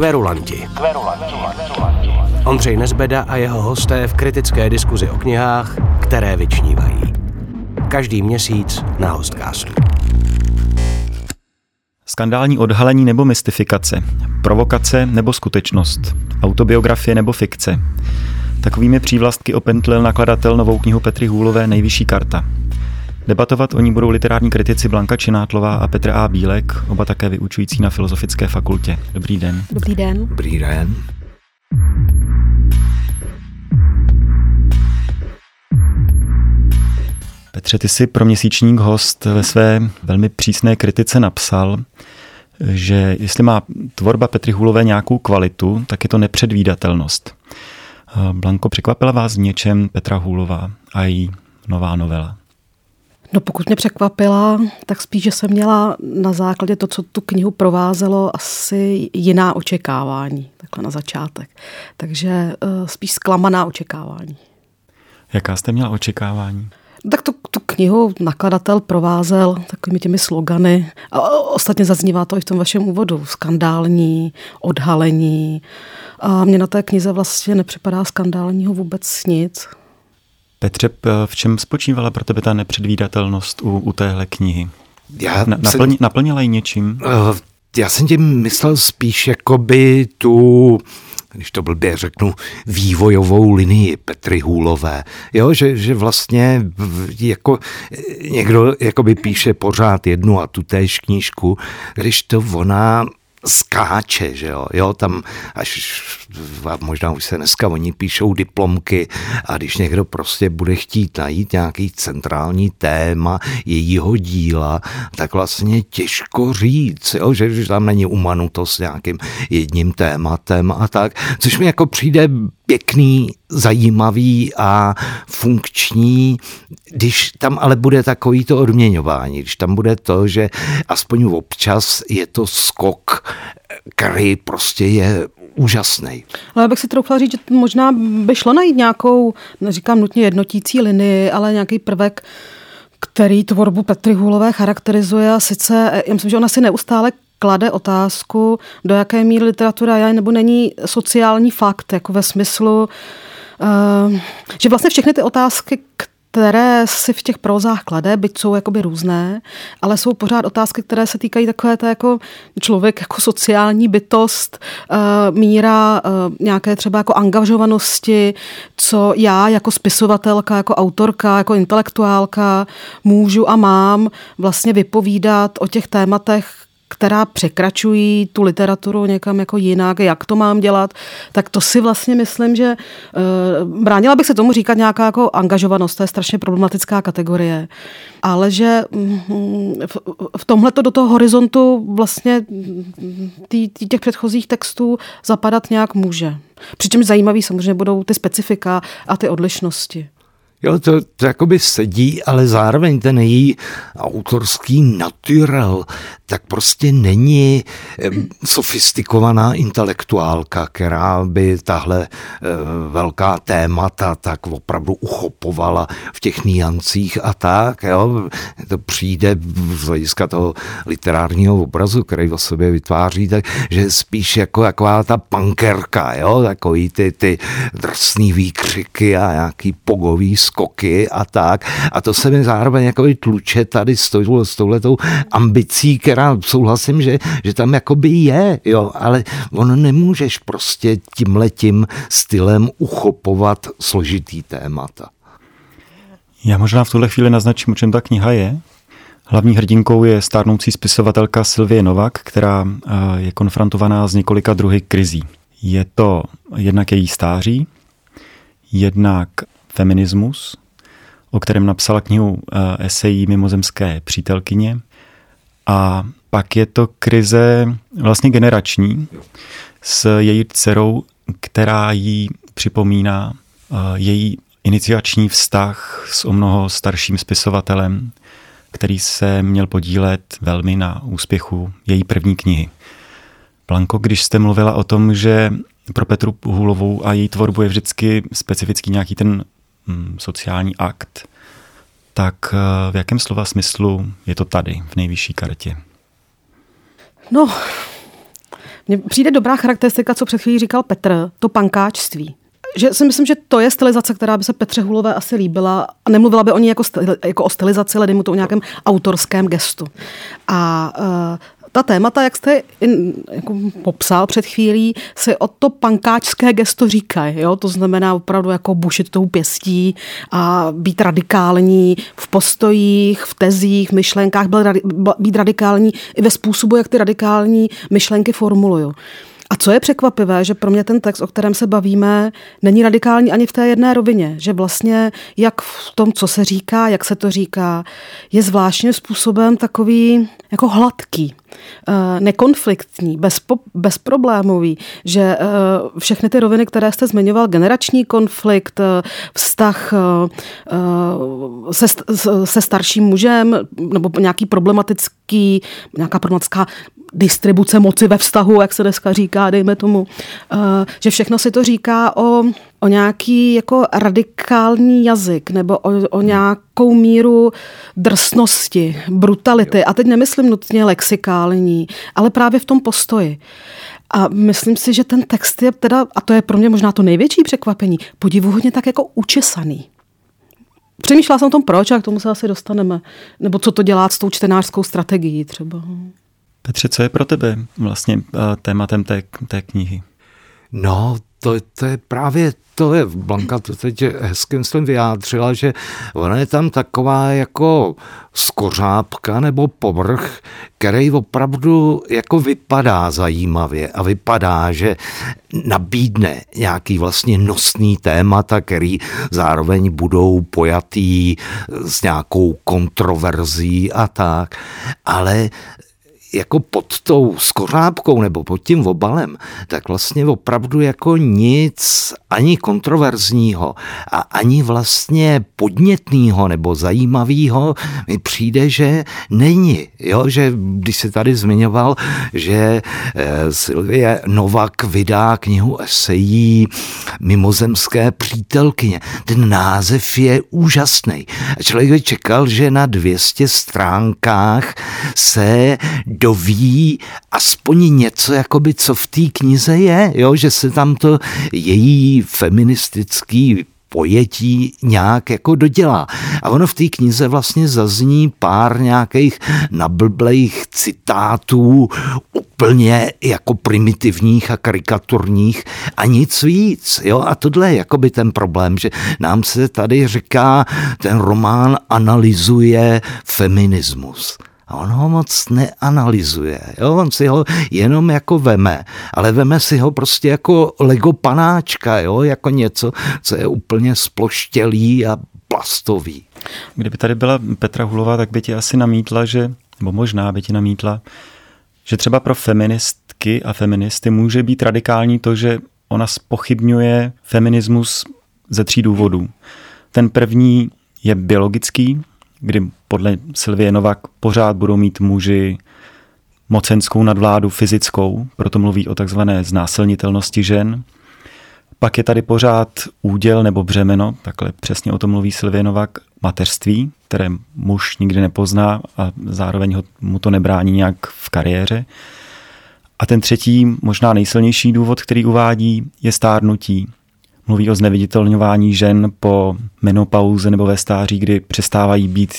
Kverulanti. Ondřej Nezbeda a jeho hosté v kritické diskuzi o knihách, které vyčnívají. Každý měsíc na Hostcastu. Skandální odhalení nebo mystifikace, provokace nebo skutečnost, autobiografie nebo fikce. Takovými přívlastky opentlil nakladatel novou knihu Petry Hůlové Nejvyšší karta. Debatovat o ní budou literární kritici Blanka Činátlová a Petr A. Bílek, oba také vyučující na Filozofické fakultě. Dobrý den. Dobrý den. Dobrý den. Petře, ty jsi pro měsíčník host ve své velmi přísné kritice napsal, že jestli má tvorba Petry Hůlové nějakou kvalitu, tak je to nepředvídatelnost. Blanko, překvapila vás v něčem Petra Hůlová a její nová novela? No pokud mě překvapila, tak spíš, že jsem měla na základě to, co tu knihu provázelo, asi jiná očekávání, takhle na začátek. Takže uh, spíš zklamaná očekávání. Jaká jste měla očekávání? Tak tu, tu knihu nakladatel provázel takovými těmi slogany. A ostatně zaznívá to i v tom vašem úvodu. Skandální, odhalení. A mně na té knize vlastně nepřipadá skandálního vůbec nic. Petře, v čem spočívala pro tebe ta nepředvídatelnost u, u téhle knihy? Já Na, naplň, jsem, naplnila ji něčím? Uh, já jsem tím myslel spíš jakoby tu když to blbě řeknu, vývojovou linii Petry Hůlové. Jo, že, že vlastně jako někdo jakoby píše pořád jednu a tu též knížku, když to ona skáče, že jo, jo, tam až možná už se dneska oni píšou diplomky a když někdo prostě bude chtít najít nějaký centrální téma jejího díla, tak vlastně těžko říct, jo, že, že tam není umanuto s nějakým jedním tématem a tak, což mi jako přijde pěkný, zajímavý a funkční, když tam ale bude takový to odměňování, když tam bude to, že aspoň občas je to skok, který prostě je úžasný. Ale já bych si troufla říct, že možná by šlo najít nějakou, neříkám nutně jednotící linii, ale nějaký prvek, který tvorbu Petry Hůlové charakterizuje a sice, já myslím, že ona si neustále klade otázku, do jaké míry literatura je nebo není sociální fakt, jako ve smyslu, uh, že vlastně všechny ty otázky, které si v těch prózách klade, byť jsou jakoby různé, ale jsou pořád otázky, které se týkají takové té jako člověk jako sociální bytost, uh, míra uh, nějaké třeba jako angažovanosti, co já jako spisovatelka, jako autorka, jako intelektuálka můžu a mám vlastně vypovídat o těch tématech, která překračují tu literaturu někam jako jinak, jak to mám dělat, tak to si vlastně myslím, že uh, bránila bych se tomu říkat nějaká jako angažovanost, to je strašně problematická kategorie, ale že um, v, v tomhle do toho horizontu vlastně tý, tý těch předchozích textů zapadat nějak může. Přičemž zajímavý samozřejmě budou ty specifika a ty odlišnosti. Jo, to, to jakoby sedí, ale zároveň ten její autorský naturel, tak prostě není sofistikovaná intelektuálka, která by tahle eh, velká témata tak opravdu uchopovala v těch niancích a tak. Jo. To přijde z hlediska toho literárního obrazu, který o sobě vytváří, tak, že spíš jako taková ta pankerka, jo, takový ty, ty drsný výkřiky a nějaký pogový skoky a tak. A to se mi zároveň jako tluče tady s, touhle, s touhletou ambicí, která souhlasím, že, že tam jakoby je, jo, ale ono nemůžeš prostě tímhletím stylem uchopovat složitý témata. Já možná v tuhle chvíli naznačím, o čem ta kniha je. Hlavní hrdinkou je stárnoucí spisovatelka Sylvie Novak, která eh, je konfrontovaná s několika druhy krizí. Je to jednak její stáří, jednak feminismus, o kterém napsala knihu eh, esejí mimozemské přítelkyně a pak je to krize vlastně generační s její dcerou, která jí připomíná eh, její iniciační vztah s o mnoho starším spisovatelem, který se měl podílet velmi na úspěchu její první knihy. Blanko, když jste mluvila o tom, že pro Petru Hůlovou a její tvorbu je vždycky specifický nějaký ten sociální akt, tak eh, v jakém slova smyslu je to tady, v nejvyšší kartě? No, Mně přijde dobrá charakteristika, co před chvílí říkal Petr, to pankáčství že si myslím, že to je stylizace, která by se Petře Hulové asi líbila a nemluvila by o ní jako, jako o stylizaci, ale mu to o nějakém autorském gestu. A uh, ta témata, jak jste in, jako popsal před chvílí, se o to pankáčské gesto říkají. Jo? To znamená opravdu jako bušit tou pěstí a být radikální v postojích, v tezích, v myšlenkách, být radikální i ve způsobu, jak ty radikální myšlenky formuluju. A co je překvapivé, že pro mě ten text, o kterém se bavíme, není radikální ani v té jedné rovině. Že vlastně jak v tom, co se říká, jak se to říká, je zvláštním způsobem takový jako hladký, eh, nekonfliktní, bezpo, bezproblémový, že eh, všechny ty roviny, které jste zmiňoval, generační konflikt, eh, vztah se, se starším mužem, nebo nějaký problematický, nějaká problematická distribuce moci ve vztahu, jak se dneska říká, dejme tomu, eh, že všechno si to říká o, o nějaký jako radikální jazyk nebo o, o hmm. nějakou míru drsnosti, brutality. A teď nemyslím nutně lexikální, ale právě v tom postoji. A myslím si, že ten text je teda, a to je pro mě možná to největší překvapení, podivuhodně tak jako učesaný. Přemýšlela jsem o tom proč a k tomu se asi dostaneme. Nebo co to dělá s tou čtenářskou strategií třeba. Petře, co je pro tebe vlastně eh, tématem té, té knihy? No, to, to je právě to je, Blanka to teď hezky myslím vyjádřila, že ona je tam taková jako skořápka nebo povrch, který opravdu jako vypadá zajímavě a vypadá, že nabídne nějaký vlastně nosný témata, který zároveň budou pojatý s nějakou kontroverzí a tak, ale jako pod tou skořápkou nebo pod tím obalem, tak vlastně opravdu jako nic ani kontroverzního a ani vlastně podnětného nebo zajímavého mi přijde, že není. Jo? Že když se tady zmiňoval, že eh, Silvie Novak vydá knihu esejí Mimozemské přítelkyně. Ten název je úžasný. A člověk by čekal, že na 200 stránkách se doví aspoň něco, jakoby co v té knize je, jo? že se tam to její feministický pojetí nějak jako dodělá. A ono v té knize vlastně zazní pár nějakých nablblejch citátů úplně jako primitivních a karikaturních a nic víc. Jo? A tohle je jakoby ten problém, že nám se tady říká, ten román analyzuje feminismus. A on ho moc neanalyzuje. Jo? On si ho jenom jako veme, ale veme si ho prostě jako Lego panáčka, jo? jako něco, co je úplně sploštělý a plastový. Kdyby tady byla Petra Hulová, tak by ti asi namítla, že, nebo možná by ti namítla, že třeba pro feministky a feministy může být radikální to, že ona spochybňuje feminismus ze tří důvodů. Ten první je biologický, kdy podle Silvie Novak pořád budou mít muži mocenskou nadvládu fyzickou, proto mluví o takzvané znásilnitelnosti žen. Pak je tady pořád úděl nebo břemeno, takhle přesně o tom mluví Silvie Novak, mateřství, které muž nikdy nepozná a zároveň ho, mu to nebrání nějak v kariéře. A ten třetí, možná nejsilnější důvod, který uvádí, je stárnutí. Mluví o zneviditelňování žen po menopauze nebo ve stáří, kdy přestávají být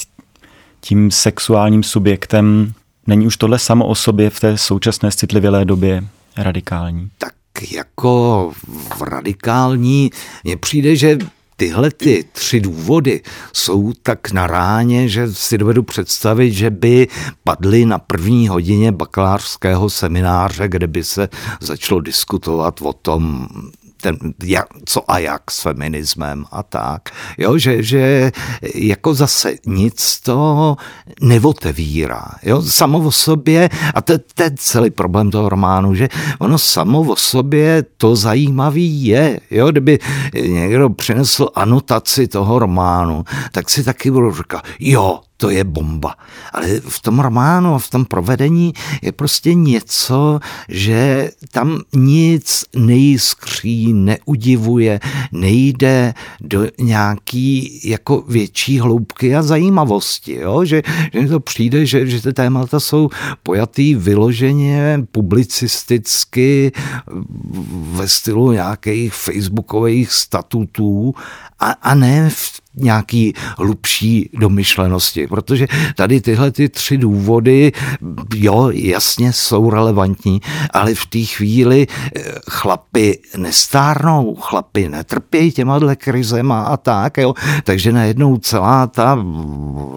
tím sexuálním subjektem. Není už tohle samo o sobě v té současné citlivělé době radikální? Tak jako v radikální mně přijde, že tyhle ty tři důvody jsou tak na ráně, že si dovedu představit, že by padly na první hodině bakalářského semináře, kde by se začalo diskutovat o tom, ten, jak, co a jak s feminismem a tak. Jo, že, že jako zase nic to neotevírá. Jo, samo o sobě, a to, to je celý problém toho románu, že ono samo o sobě to zajímavý je. Jo, kdyby někdo přinesl anotaci toho románu, tak si taky budu říkat, jo, to je bomba. Ale v tom románu a v tom provedení je prostě něco, že tam nic nejiskří, neudivuje, nejde do nějaký jako větší hloubky a zajímavosti. Jo? Že, že to přijde, že, že ty témata jsou pojatý vyloženě publicisticky ve stylu nějakých facebookových statutů a, a ne v nějaký hlubší domyšlenosti, protože tady tyhle ty tři důvody, jo, jasně jsou relevantní, ale v té chvíli eh, chlapy nestárnou, chlapy netrpějí těma krizema a tak, jo, takže najednou celá ta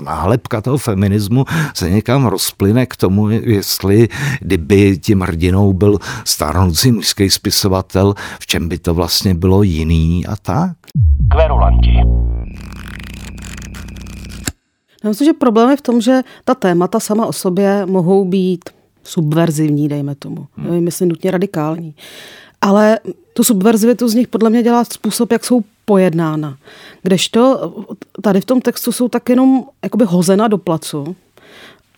nálepka toho feminismu se někam rozplyne k tomu, jestli kdyby tím hrdinou byl stárnoucí mužský spisovatel, v čem by to vlastně bylo jiný a tak. Kverulanti. Já myslím, že problém je v tom, že ta témata sama o sobě mohou být subverzivní, dejme tomu. Hmm. Myslím nutně radikální. Ale tu subverzivitu z nich podle mě dělá způsob, jak jsou pojednána. Kdežto tady v tom textu jsou tak jenom jakoby hozena do placu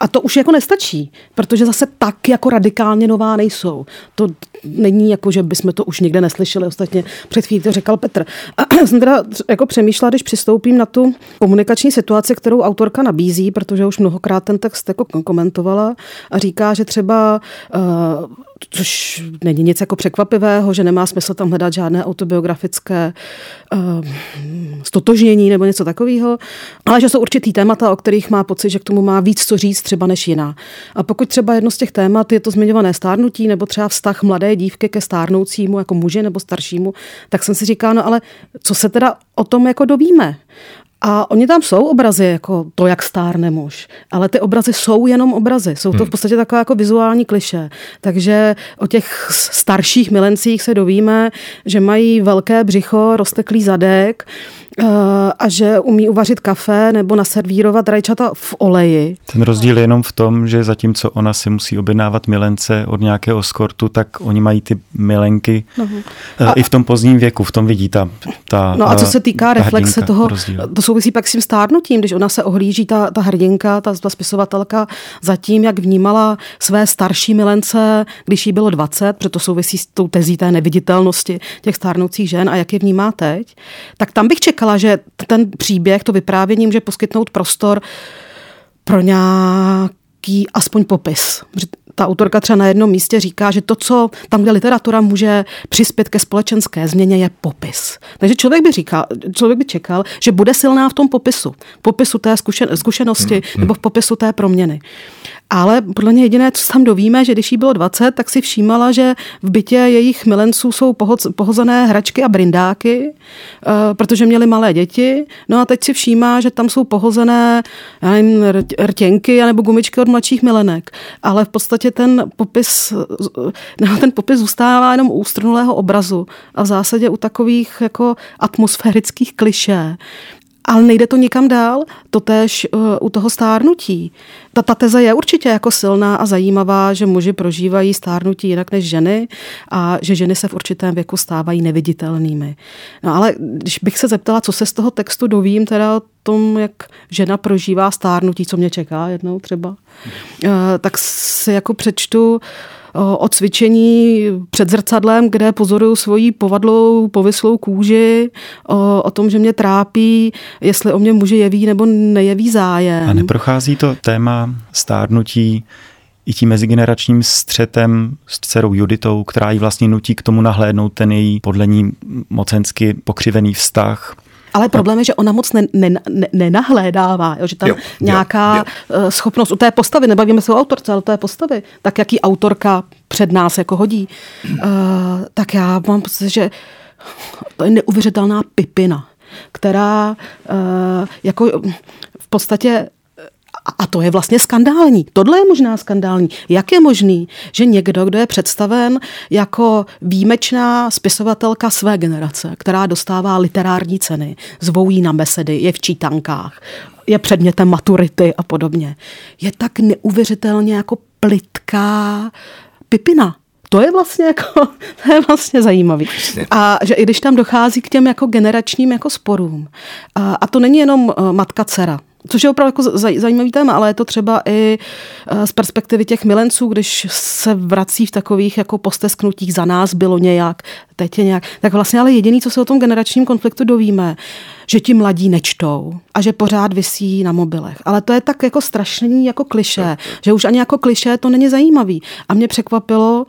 a to už jako nestačí, protože zase tak jako radikálně nová nejsou. To není jako, že bychom to už někde neslyšeli. Ostatně před chvílí to říkal Petr. A jsem teda jako přemýšlela, když přistoupím na tu komunikační situaci, kterou autorka nabízí, protože už mnohokrát ten text jako komentovala a říká, že třeba uh, což není nic jako překvapivého, že nemá smysl tam hledat žádné autobiografické uh, stotožnění nebo něco takového, ale že jsou určitý témata, o kterých má pocit, že k tomu má víc co říct třeba než jiná. A pokud třeba jedno z těch témat je to zmiňované stárnutí nebo třeba vztah mladé dívky ke stárnoucímu jako muži nebo staršímu, tak jsem si říkala, no ale co se teda o tom jako dovíme? A oni tam jsou obrazy, jako to, jak stárne muž. Ale ty obrazy jsou jenom obrazy. Jsou to v hmm. podstatě taková jako vizuální kliše. Takže o těch starších milencích se dovíme, že mají velké břicho, rozteklý zadek, a že umí uvařit kafe nebo naservírovat rajčata v oleji. Ten rozdíl je jenom v tom, že zatímco ona si musí objednávat milence od nějakého skortu, tak oni mají ty milenky no. a, i v tom pozdním věku, v tom vidí ta, ta No a co se týká reflexe toho, rozdíl. to souvisí pak s tím stárnutím, když ona se ohlíží, ta, ta hrdinka, ta, ta spisovatelka, zatím, jak vnímala své starší milence, když jí bylo 20, protože to souvisí s tou tezí té neviditelnosti těch stárnoucích žen a jak je vnímá teď, tak tam bych čekala říkala, že ten příběh, to vyprávění může poskytnout prostor pro nějaký aspoň popis. Ta autorka třeba na jednom místě říká, že to, co tam, kde literatura může přispět ke společenské změně, je popis. Takže člověk by říkal, člověk by čekal, že bude silná v tom popisu. Popisu té zkušen, zkušenosti mm, mm. nebo v popisu té proměny. Ale podle mě jediné, co tam dovíme, že když jí bylo 20, tak si všímala, že v bytě jejich milenců jsou pohozené hračky a brindáky, eh, protože měli malé děti. No a teď si všímá, že tam jsou pohozené já nevím, rtěnky nebo gumičky od mladších milenek. Ale v podstatě ten popis, no, ten popis zůstává jenom u strnulého obrazu a v zásadě u takových jako atmosférických kliše. Ale nejde to nikam dál, totéž uh, u toho stárnutí. Ta, ta teze je určitě jako silná a zajímavá, že muži prožívají stárnutí jinak než ženy a že ženy se v určitém věku stávají neviditelnými. No ale když bych se zeptala, co se z toho textu dovím, teda o tom, jak žena prožívá stárnutí, co mě čeká jednou třeba, uh, tak si jako přečtu uh, o cvičení před zrcadlem, kde pozoruju svoji povadlou, povislou kůži, o, o tom, že mě trápí, jestli o mě muži jeví nebo nejeví zájem. A neprochází to téma stárnutí i tím mezigeneračním střetem s dcerou Juditou, která ji vlastně nutí k tomu nahlédnout ten její podle ní mocensky pokřivený vztah ale problém je, že ona moc ne, ne, ne, nenahlédává, jo, že tam jo, nějaká jo, jo. Eh, schopnost u té postavy, nebavíme se o autorce, ale u té postavy, tak jaký autorka před nás jako hodí, uh, tak já mám pocit, že to je neuvěřitelná pipina, která uh, jako v podstatě a to je vlastně skandální. Tohle je možná skandální. Jak je možný, že někdo, kdo je představen jako výjimečná spisovatelka své generace, která dostává literární ceny, zvou jí na besedy, je v čítankách, je předmětem maturity a podobně, je tak neuvěřitelně jako plitká pipina. To je vlastně jako, to je vlastně zajímavý. A že i když tam dochází k těm jako generačním jako sporům, a, a to není jenom uh, matka dcera, což je opravdu jako zajímavý téma, ale je to třeba i eh, z perspektivy těch milenců, když se vrací v takových jako postesknutích za nás bylo nějak, teď je nějak, tak vlastně ale jediný, co se o tom generačním konfliktu dovíme, že ti mladí nečtou a že pořád visí na mobilech. Ale to je tak jako strašný jako kliše, že už ani jako kliše to není zajímavý. A mě překvapilo,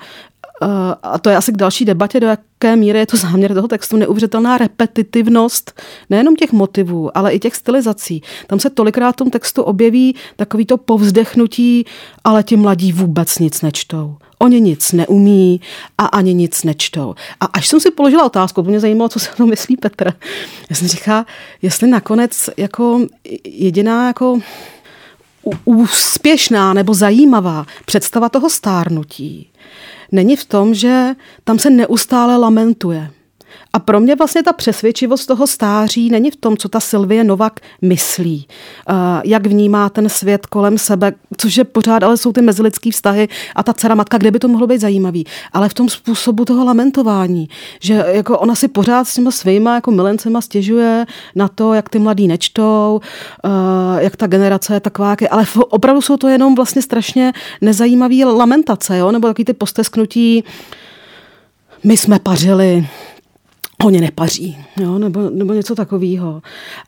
a to je asi k další debatě, do jaké míry je to záměr toho textu, neuvěřitelná repetitivnost nejenom těch motivů, ale i těch stylizací. Tam se tolikrát v tom textu objeví takový to povzdechnutí, ale ti mladí vůbec nic nečtou. Oni nic neumí a ani nic nečtou. A až jsem si položila otázku, to mě zajímalo, co se o tom myslí Petr. Já jsem říkala, jestli nakonec jako jediná jako úspěšná nebo zajímavá představa toho stárnutí není v tom, že tam se neustále lamentuje. A pro mě vlastně ta přesvědčivost toho stáří není v tom, co ta Sylvie Novak myslí, eh, jak vnímá ten svět kolem sebe, což je pořád, ale jsou ty mezilidský vztahy a ta dcera matka, kde by to mohlo být zajímavý, ale v tom způsobu toho lamentování, že jako ona si pořád s těma svýma jako milencema stěžuje na to, jak ty mladí nečtou, eh, jak ta generace je taková, ale opravdu jsou to jenom vlastně strašně nezajímavé lamentace, jo? nebo takový ty postesknutí, my jsme pařili, Oni nepaří, jo, nebo, nebo něco takového.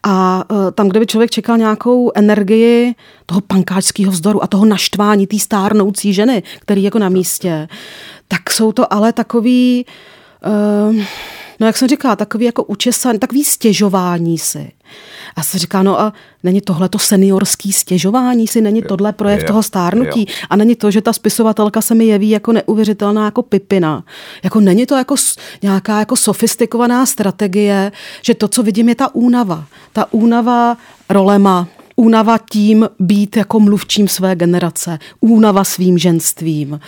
A uh, tam, kde by člověk čekal nějakou energii toho pankáčského vzdoru a toho naštvání té stárnoucí ženy, který jako na místě, tak jsou to ale takový, uh, no jak jsem říkala, takový jako učesaný, takový stěžování si. A se říká, no a není tohle to seniorský stěžování si, není tohle projev jo, toho stárnutí jo. a není to, že ta spisovatelka se mi jeví jako neuvěřitelná jako pipina. Jako není to jako nějaká jako sofistikovaná strategie, že to, co vidím, je ta únava. Ta únava rolema, únava tím být jako mluvčím své generace, únava svým ženstvím.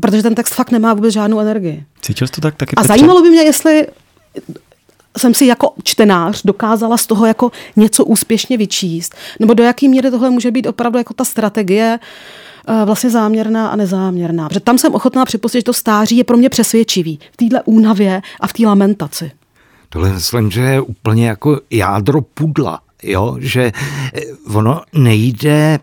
Protože ten text fakt nemá vůbec žádnou energii. Cítil jsi to tak taky? A zajímalo by mě, jestli jsem si jako čtenář dokázala z toho jako něco úspěšně vyčíst, nebo do jaký míry tohle může být opravdu jako ta strategie eh, vlastně záměrná a nezáměrná. Protože tam jsem ochotná připustit, že to stáří je pro mě přesvědčivý v téhle únavě a v té lamentaci. Tohle myslím, že je úplně jako jádro pudla, jo? že eh, ono nejde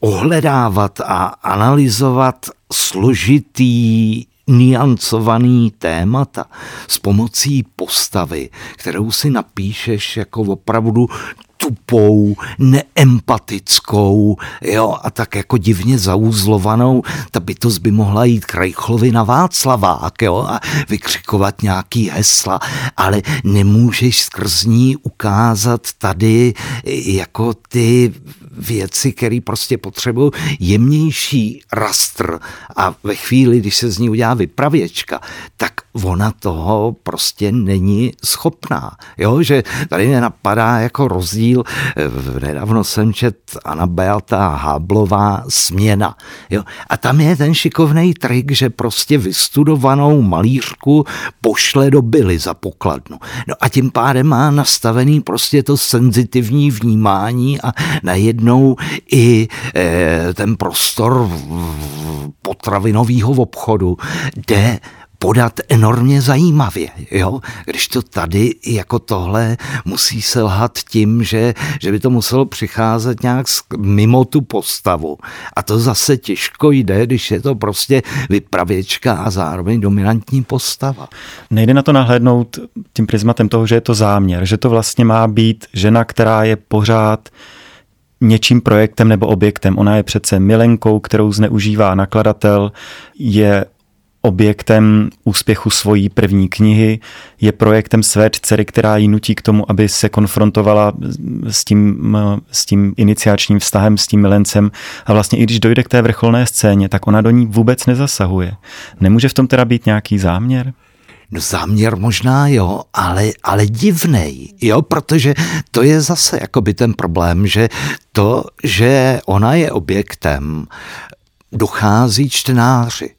ohledávat a analyzovat složitý niancovaný témata s pomocí postavy, kterou si napíšeš jako opravdu tupou, neempatickou, jo, a tak jako divně zauzlovanou, ta bytost by mohla jít Krajchlovi na Václavák, jo, a vykřikovat nějaký hesla, ale nemůžeš skrz ní ukázat tady jako ty věci, které prostě potřebují jemnější rastr a ve chvíli, když se z ní udělá vypravěčka, tak ona toho prostě není schopná. Jo, že tady mě napadá jako rozdíl, nedávno jsem čet Anna Beata Háblová směna. Jo, a tam je ten šikovný trik, že prostě vystudovanou malířku pošle do byly za pokladnu. No a tím pádem má nastavený prostě to senzitivní vnímání a najednou i e, ten prostor potravinového obchodu jde podat enormně zajímavě, jo? Když to tady jako tohle musí selhat tím, že, že by to muselo přicházet nějak mimo tu postavu. A to zase těžko jde, když je to prostě vypravěčka a zároveň dominantní postava. Nejde na to nahlédnout tím prismatem toho, že je to záměr, že to vlastně má být žena, která je pořád něčím projektem nebo objektem. Ona je přece milenkou, kterou zneužívá nakladatel, je objektem úspěchu svojí první knihy, je projektem své dcery, která ji nutí k tomu, aby se konfrontovala s tím, s tím iniciačním vztahem, s tím milencem a vlastně i když dojde k té vrcholné scéně, tak ona do ní vůbec nezasahuje. Nemůže v tom teda být nějaký záměr? No záměr možná jo, ale, ale divnej, jo, protože to je zase jakoby ten problém, že to, že ona je objektem, dochází čtenáři.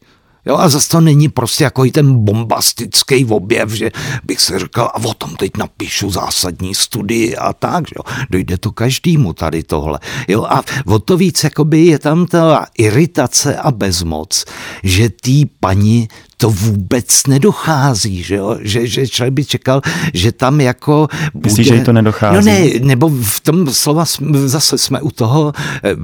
Jo, a zase to není prostě jako i ten bombastický objev, že bych si říkal, a o tom teď napíšu zásadní studii a tak, jo. Dojde to každému tady tohle. Jo, a o to víc jakoby je tam ta iritace a bezmoc, že tý paní to vůbec nedochází, že, jo? že, že člověk by čekal, že tam jako bude... Myslíš, že to nedochází? No ne, nebo v tom slova zase jsme u toho, eh,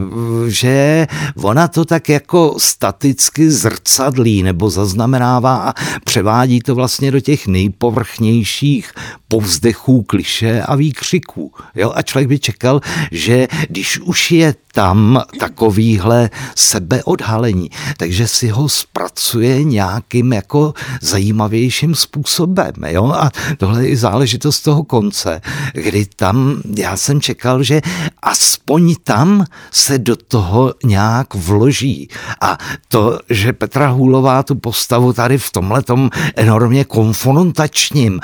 že ona to tak jako staticky zrcadlí nebo zaznamenává a převádí to vlastně do těch nejpovrchnějších povzdechů, kliše a výkřiků. Jo? A člověk by čekal, že když už je tam takovýhle sebeodhalení, takže si ho zpracuje nějakým jako zajímavějším způsobem. Jo? A tohle je záležitost toho konce, kdy tam já jsem čekal, že aspoň tam se do toho nějak vloží. A to, že Petra Hůlová tu postavu tady v tomhle enormně konfrontačním,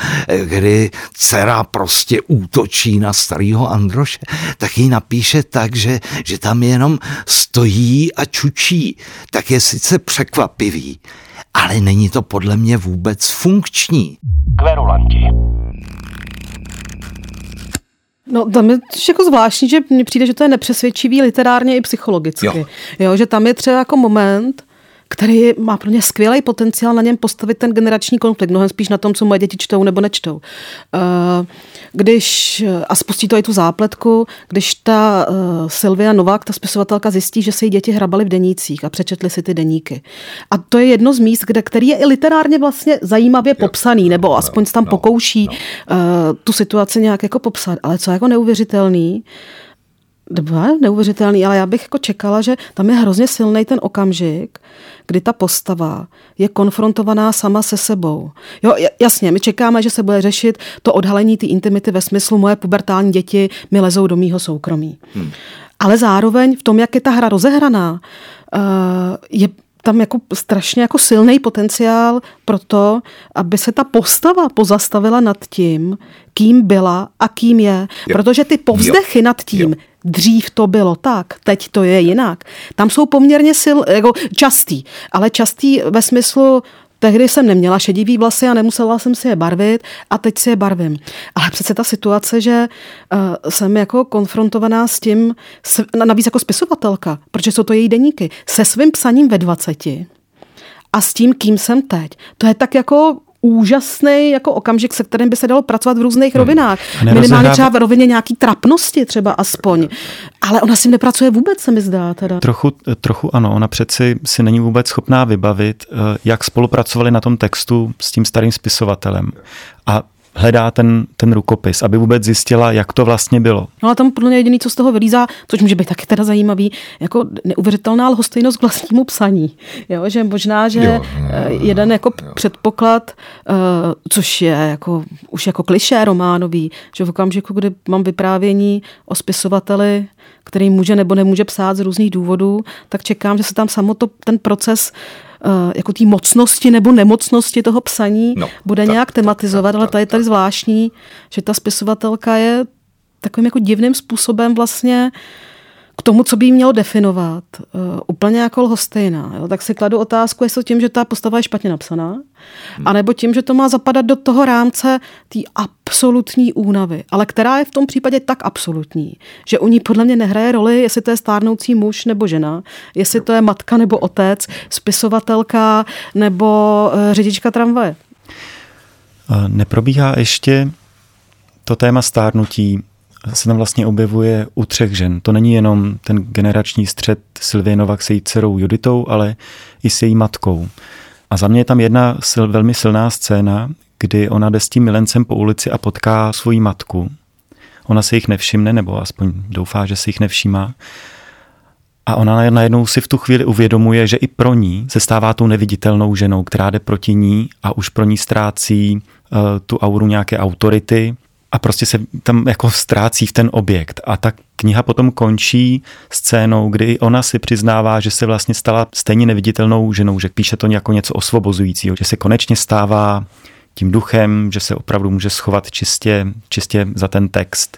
kdy dcera prostě útočí na starého Androše, tak ji napíše tak, že, že tam jenom stojí a čučí, tak je sice překvapivý, ale není to podle mě vůbec funkční. Kverulanti. No tam je jako zvláštní, že mně přijde, že to je nepřesvědčivý literárně i psychologicky. Jo. jo že tam je třeba jako moment, který má pro ně skvělý potenciál na něm postavit ten generační konflikt, mnohem spíš na tom, co moje děti čtou nebo nečtou. Eh, když, a spustí to i tu zápletku, když ta uh, Silvia Novák, ta spisovatelka, zjistí, že se jí děti hrabaly v denících a přečetly si ty deníky. A to je jedno z míst, kde, který je i literárně vlastně zajímavě popsaný, nebo aspoň tam pokouší. Uh, tu situaci nějak jako popsat. Ale co je jako neuvěřitelný, neuvěřitelný, ale já bych jako čekala, že tam je hrozně silný ten okamžik, kdy ta postava je konfrontovaná sama se sebou. Jo, jasně, my čekáme, že se bude řešit to odhalení té intimity ve smyslu moje pubertální děti mi lezou do mýho soukromí. Hmm. Ale zároveň v tom, jak je ta hra rozehraná, uh, je tam jako strašně jako silný potenciál pro to, aby se ta postava pozastavila nad tím, kým byla a kým je. Jo. Protože ty povzdechy jo. nad tím, jo. dřív to bylo tak, teď to je jinak, tam jsou poměrně sil, jako častý, ale častý ve smyslu Tehdy jsem neměla šedivý vlasy a nemusela jsem si je barvit a teď si je barvím. Ale přece ta situace, že uh, jsem jako konfrontovaná s tím, s, navíc jako spisovatelka, protože jsou to její deníky, se svým psaním ve 20 a s tím, kým jsem teď. To je tak jako úžasný jako okamžik, se kterým by se dalo pracovat v různých hmm. rovinách. Minimálně třeba v rovině nějaký trapnosti třeba aspoň. Ale ona si nepracuje vůbec, se mi zdá. Teda. Trochu, trochu ano, ona přeci si není vůbec schopná vybavit, eh, jak spolupracovali na tom textu s tím starým spisovatelem. A hledá ten, ten rukopis, aby vůbec zjistila, jak to vlastně bylo. No a tam podle mě jediný, co z toho vylízá, což může být taky teda zajímavý, jako neuvěřitelná lhostejnost k vlastnímu psaní. Jo, že možná, že jo, no, eh, jeden jako jo. předpoklad, uh, což je jako, už jako kliše románový, že v okamžiku, kdy mám vyprávění o spisovateli, který může nebo nemůže psát z různých důvodů, tak čekám, že se tam samo to, ten proces uh, Eh, jako té mocnosti nebo nemocnosti toho psaní no, bude tak, nějak tematizovat, tak, tak, ale tady je tady zvláštní, že ta spisovatelka je takovým jako divným způsobem vlastně k tomu, co by jí mělo definovat, uh, úplně jako lhostejná. Jo? Tak si kladu otázku, jestli tím, že ta postava je špatně napsaná, hmm. anebo tím, že to má zapadat do toho rámce té absolutní únavy, ale která je v tom případě tak absolutní, že u ní podle mě nehraje roli, jestli to je stárnoucí muž nebo žena, jestli to je matka nebo otec, spisovatelka nebo uh, řidička tramvaje. Neprobíhá ještě to téma stárnutí se tam vlastně objevuje u třech žen. To není jenom ten generační střed Sylvie Novak se její dcerou Juditou, ale i s její matkou. A za mě je tam jedna sil, velmi silná scéna, kdy ona jde s tím milencem po ulici a potká svoji matku. Ona se jich nevšimne, nebo aspoň doufá, že si jich nevšímá. A ona najednou si v tu chvíli uvědomuje, že i pro ní se stává tou neviditelnou ženou, která jde proti ní a už pro ní ztrácí uh, tu auru nějaké autority, a prostě se tam jako ztrácí v ten objekt. A ta kniha potom končí scénou, kdy ona si přiznává, že se vlastně stala stejně neviditelnou ženou, že píše to jako něco osvobozujícího, že se konečně stává tím duchem, že se opravdu může schovat čistě, čistě za ten text.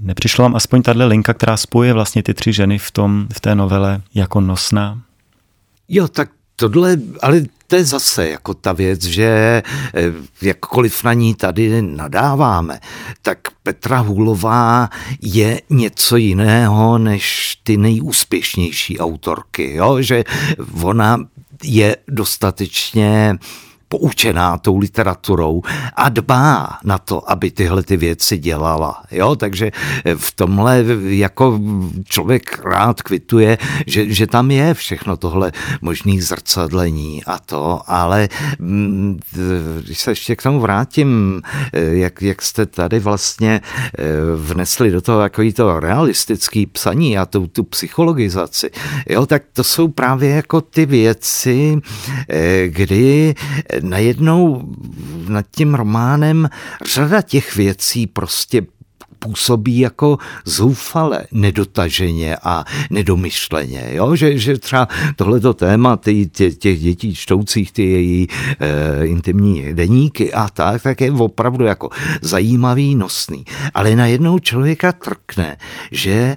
Nepřišla vám aspoň tahle linka, která spojuje vlastně ty tři ženy v, tom, v té novele jako nosná? Jo, tak tohle, ale to je zase jako ta věc, že eh, jakkoliv na ní tady nadáváme, tak Petra Hůlová je něco jiného než ty nejúspěšnější autorky, jo? že ona je dostatečně poučená tou literaturou a dbá na to, aby tyhle ty věci dělala. Jo? Takže v tomhle jako člověk rád kvituje, že, že tam je všechno tohle možný zrcadlení a to, ale mm, když se ještě k tomu vrátím, jak, jak jste tady vlastně eh, vnesli do toho takový to realistický psaní a tu, tu psychologizaci, jo, tak to jsou právě jako ty věci, eh, kdy najednou nad tím románem řada těch věcí prostě působí jako zoufale, nedotaženě a nedomyšleně. Jo? Že, že třeba tohleto téma ty, tě, těch dětí čtoucích ty její e, intimní deníky a tak, tak je opravdu jako zajímavý, nosný. Ale najednou člověka trkne, že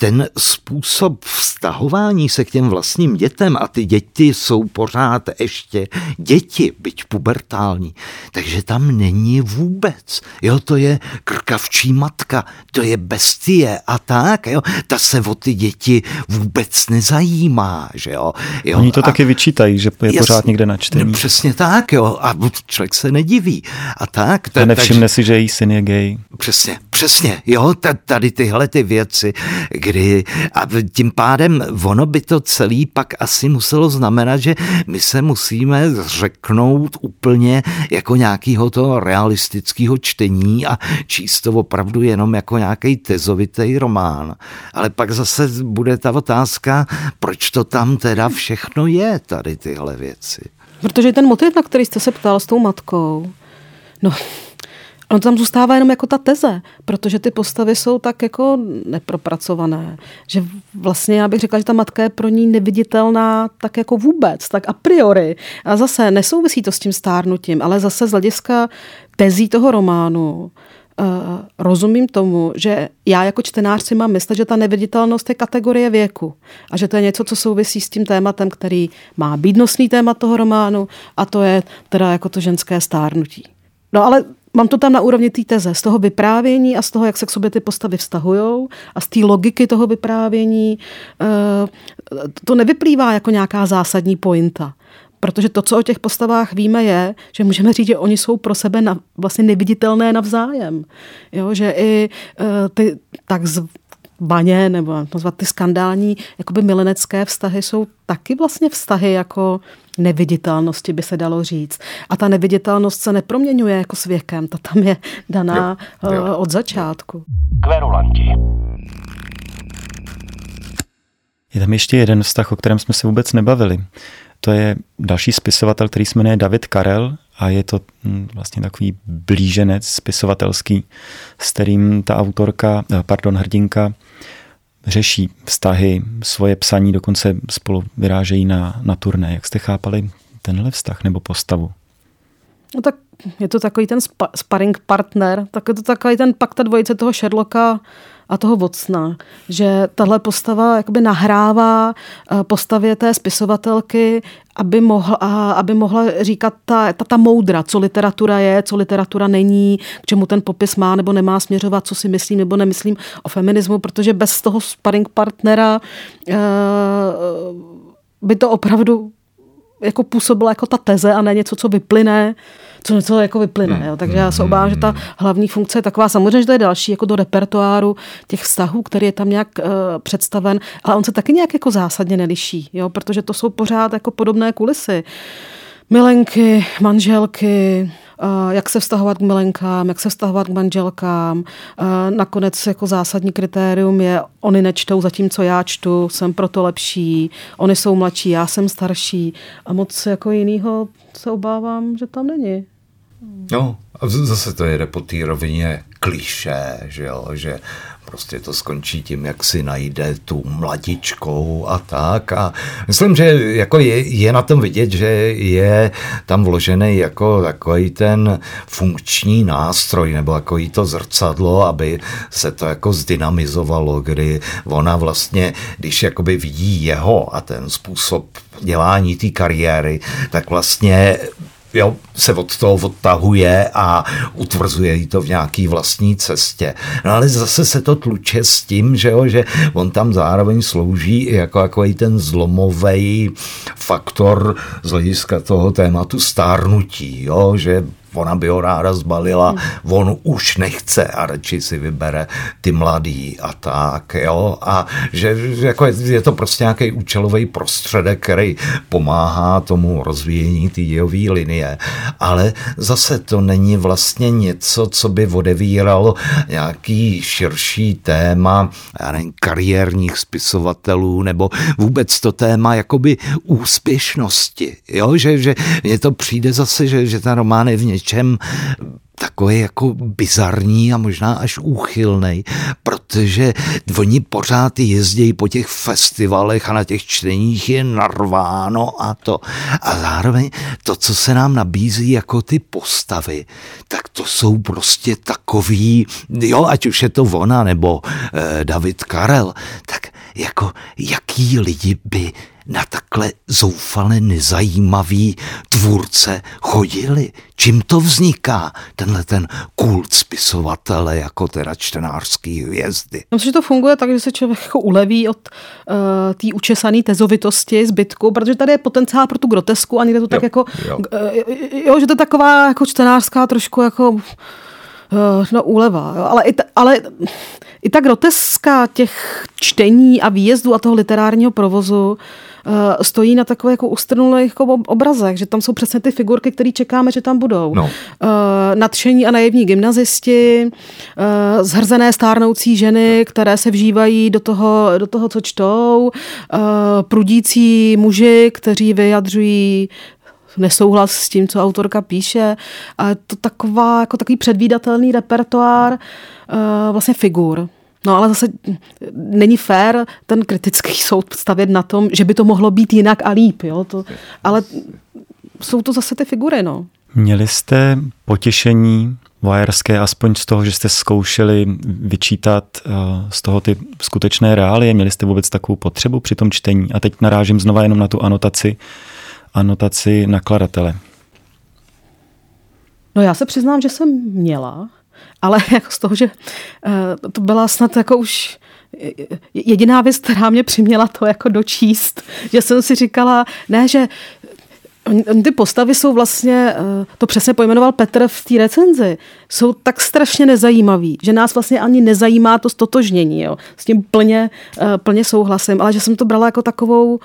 ten způsob vztahování se k těm vlastním dětem a ty děti jsou pořád ještě děti, byť pubertální, takže tam není vůbec. Jo, to je krkavčí matka, to je bestie a tak, jo, ta se o ty děti vůbec nezajímá, že jo. jo Oni to a, taky vyčítají, že je jas, pořád někde na čtení. No, přesně tak, jo, a člověk se nediví. A tak. A nevšimne tak, si, že její syn je gay. Přesně, přesně, jo, tady tyhle ty věci, kdy a tím pádem ono by to celý pak asi muselo znamenat, že my se musíme zřeknout úplně jako nějakého toho realistického čtení a číst to opravdu jenom jako nějaký tezovitý román. Ale pak zase bude ta otázka, proč to tam teda všechno je, tady tyhle věci. Protože ten motiv, na který jste se ptal s tou matkou, no On tam zůstává jenom jako ta teze, protože ty postavy jsou tak jako nepropracované, že vlastně já bych řekla, že ta matka je pro ní neviditelná tak jako vůbec, tak a priori. A zase nesouvisí to s tím stárnutím, ale zase z hlediska tezí toho románu uh, rozumím tomu, že já jako čtenář si mám myslet, že ta neviditelnost je kategorie věku a že to je něco, co souvisí s tím tématem, který má být nosný téma toho románu a to je teda jako to ženské stárnutí. No ale Mám to tam na úrovni té teze, z toho vyprávění a z toho, jak se k sobě ty postavy vztahují a z té logiky toho vyprávění. Eh, to nevyplývá jako nějaká zásadní pointa. Protože to, co o těch postavách víme, je, že můžeme říct, že oni jsou pro sebe na, vlastně neviditelné navzájem. Jo, že i uh, ty tak baně nebo nazvat ty skandální jakoby milenecké vztahy jsou taky vlastně vztahy jako neviditelnosti, by se dalo říct. A ta neviditelnost se neproměňuje jako s věkem, ta tam je daná jo, jo. Eh, od začátku. Kverulanti. Je tam ještě jeden vztah, o kterém jsme se vůbec nebavili. To je další spisovatel, který se jmenuje David Karel a je to hm, vlastně takový blíženec spisovatelský, s kterým ta autorka, eh, pardon, hrdinka řeší vztahy, svoje psaní, dokonce spolu vyrážejí na, na turné. Jak jste chápali tenhle vztah nebo postavu? No tak je to takový ten spa, sparring partner, tak je to takový ten pak ta dvojice toho Sherlocka a toho Vocna, že tahle postava jakoby nahrává eh, postavě té spisovatelky, aby mohla, aby mohla říkat ta, ta, ta moudra, co literatura je, co literatura není, k čemu ten popis má nebo nemá směřovat, co si myslím nebo nemyslím o feminismu, protože bez toho sparring partnera uh, by to opravdu jako působilo jako ta teze a ne něco, co vyplyne co něco jako vyplyne. Hmm. Jo. Takže já se obávám, že ta hlavní funkce je taková. Samozřejmě, že to je další jako do repertoáru těch vztahů, který je tam nějak uh, představen, ale on se taky nějak jako zásadně neliší, jo, protože to jsou pořád jako podobné kulisy. Milenky, manželky, jak se vztahovat k milenkám, jak se vztahovat k manželkám. Nakonec jako zásadní kritérium je, oni nečtou zatímco já čtu, jsem proto lepší, oni jsou mladší, já jsem starší a moc jako jinýho se obávám, že tam není. No, a zase to jede po té rovině kliše, že jo, že prostě to skončí tím, jak si najde tu mladičkou a tak. A myslím, že jako je, je na tom vidět, že je tam vložený jako takový ten funkční nástroj nebo jako to zrcadlo, aby se to jako zdynamizovalo, kdy ona vlastně, když jakoby vidí jeho a ten způsob dělání té kariéry, tak vlastně jo, se od toho odtahuje a utvrzuje jí to v nějaký vlastní cestě. No ale zase se to tluče s tím, že, jo, že on tam zároveň slouží i jako takový ten zlomový faktor z hlediska toho tématu stárnutí, jo, že ona by ho ráda zbalila, hmm. on už nechce a radši si vybere ty mladý a tak, jo, a že, jako je, je to prostě nějaký účelový prostředek, který pomáhá tomu rozvíjení té dějové linie, ale zase to není vlastně něco, co by odevíralo nějaký širší téma, já nevím, kariérních spisovatelů, nebo vůbec to téma jakoby úspěšnosti, jo, že, že mně to přijde zase, že, že ten román je v něčem takový jako bizarní a možná až úchylný, protože oni pořád jezdí po těch festivalech a na těch čteních je narváno a to. A zároveň to, co se nám nabízí jako ty postavy, tak to jsou prostě takový, jo, ať už je to ona nebo eh, David Karel, tak jako jaký lidi by na takhle zoufale nezajímavý tvůrce chodili. Čím to vzniká, tenhle ten kult spisovatele jako teda čtenářský hvězdy? Myslím, že to funguje tak, že se člověk jako uleví od uh, té učesané tezovitosti, zbytku, protože tady je potenciál pro tu grotesku a někde to tak jako, jo. Uh, jo, že to je taková jako čtenářská trošku jako no úleva, jo. Ale, i ta, ale i ta groteska těch čtení a výjezdů a toho literárního provozu uh, stojí na takové jako ustrnulých jako obrazech, že tam jsou přesně ty figurky, které čekáme, že tam budou. No. Uh, nadšení a naivní gymnazisti, uh, zhrzené stárnoucí ženy, které se vžívají do toho, do toho co čtou, uh, prudící muži, kteří vyjadřují nesouhlas s tím, co autorka píše. A je to taková, jako takový předvídatelný repertoár uh, vlastně figur. No ale zase není fér ten kritický soud stavět na tom, že by to mohlo být jinak a líp. Jo? To, ale jsou to zase ty figury. No. Měli jste potěšení vajerské aspoň z toho, že jste zkoušeli vyčítat uh, z toho ty skutečné reálie? Měli jste vůbec takovou potřebu při tom čtení? A teď narážím znova jenom na tu anotaci, anotaci nakladatele. No já se přiznám, že jsem měla, ale jako z toho, že eh, to byla snad jako už jediná věc, která mě přiměla to jako dočíst, že jsem si říkala, ne, že ty postavy jsou vlastně, eh, to přesně pojmenoval Petr v té recenzi, jsou tak strašně nezajímavý, že nás vlastně ani nezajímá to stotožnění. Jo. S tím plně, eh, plně souhlasím, ale že jsem to brala jako takovou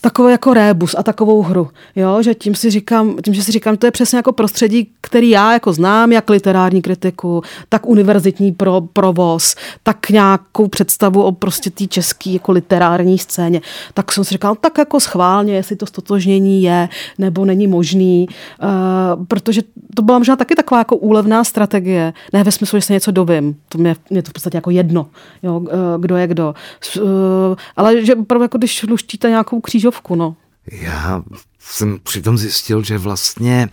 takový jako rébus a takovou hru. Jo? Že tím, si říkám, tím, že si říkám, to je přesně jako prostředí, který já jako znám, jak literární kritiku, tak univerzitní pro, provoz, tak nějakou představu o prostě té české jako literární scéně. Tak jsem si říkal, tak jako schválně, jestli to stotožnění je nebo není možný, uh, protože to byla možná taky taková jako úlevná strategie. Ne ve smyslu, že se něco dovím, to mě, mě to v podstatě jako jedno, jo, uh, kdo je kdo. Uh, ale že opravdu jako když luštíte nějakou křížovku, křížovku, no. Já jsem přitom zjistil, že vlastně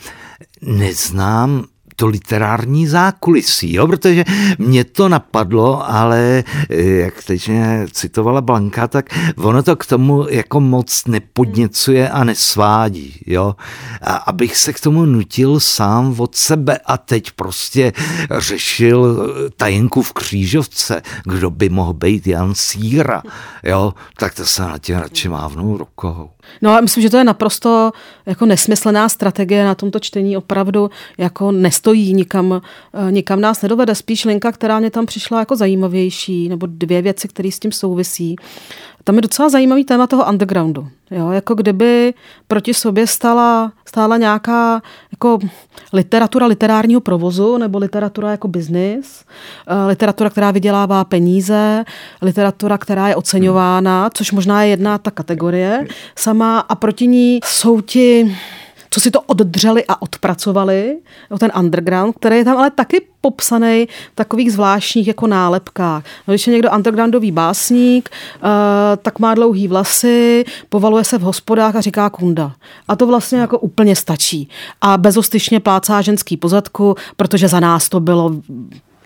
neznám to literární zákulisí, jo? protože mě to napadlo, ale eh, jak teď mě citovala Blanka, tak ono to k tomu jako moc nepodněcuje a nesvádí. Jo? A abych se k tomu nutil sám od sebe a teď prostě řešil eh, tajenku v křížovce, kdo by mohl být Jan Síra, jo? tak to se na tím radši mávnou rukou. No a myslím, že to je naprosto jako nesmyslná strategie na tomto čtení. Opravdu jako nestojí nikam, eh, nikam nás nedovede. Spíš linka, která mě tam přišla jako zajímavější, nebo dvě věci, které s tím souvisí. Tam je docela zajímavý téma toho undergroundu. Jo, jako kdyby proti sobě stala, stála nějaká jako literatura literárního provozu nebo literatura jako biznis, eh, literatura, která vydělává peníze, literatura, která je oceňována, což možná je jedna ta kategorie sama a proti ní jsou ti co si to oddřeli a odpracovali, ten underground, který je tam ale taky popsaný v takových zvláštních jako nálepkách. No, když je někdo undergroundový básník, uh, tak má dlouhý vlasy, povaluje se v hospodách a říká kunda. A to vlastně jako úplně stačí. A bezostyšně plácá ženský pozadku, protože za nás to bylo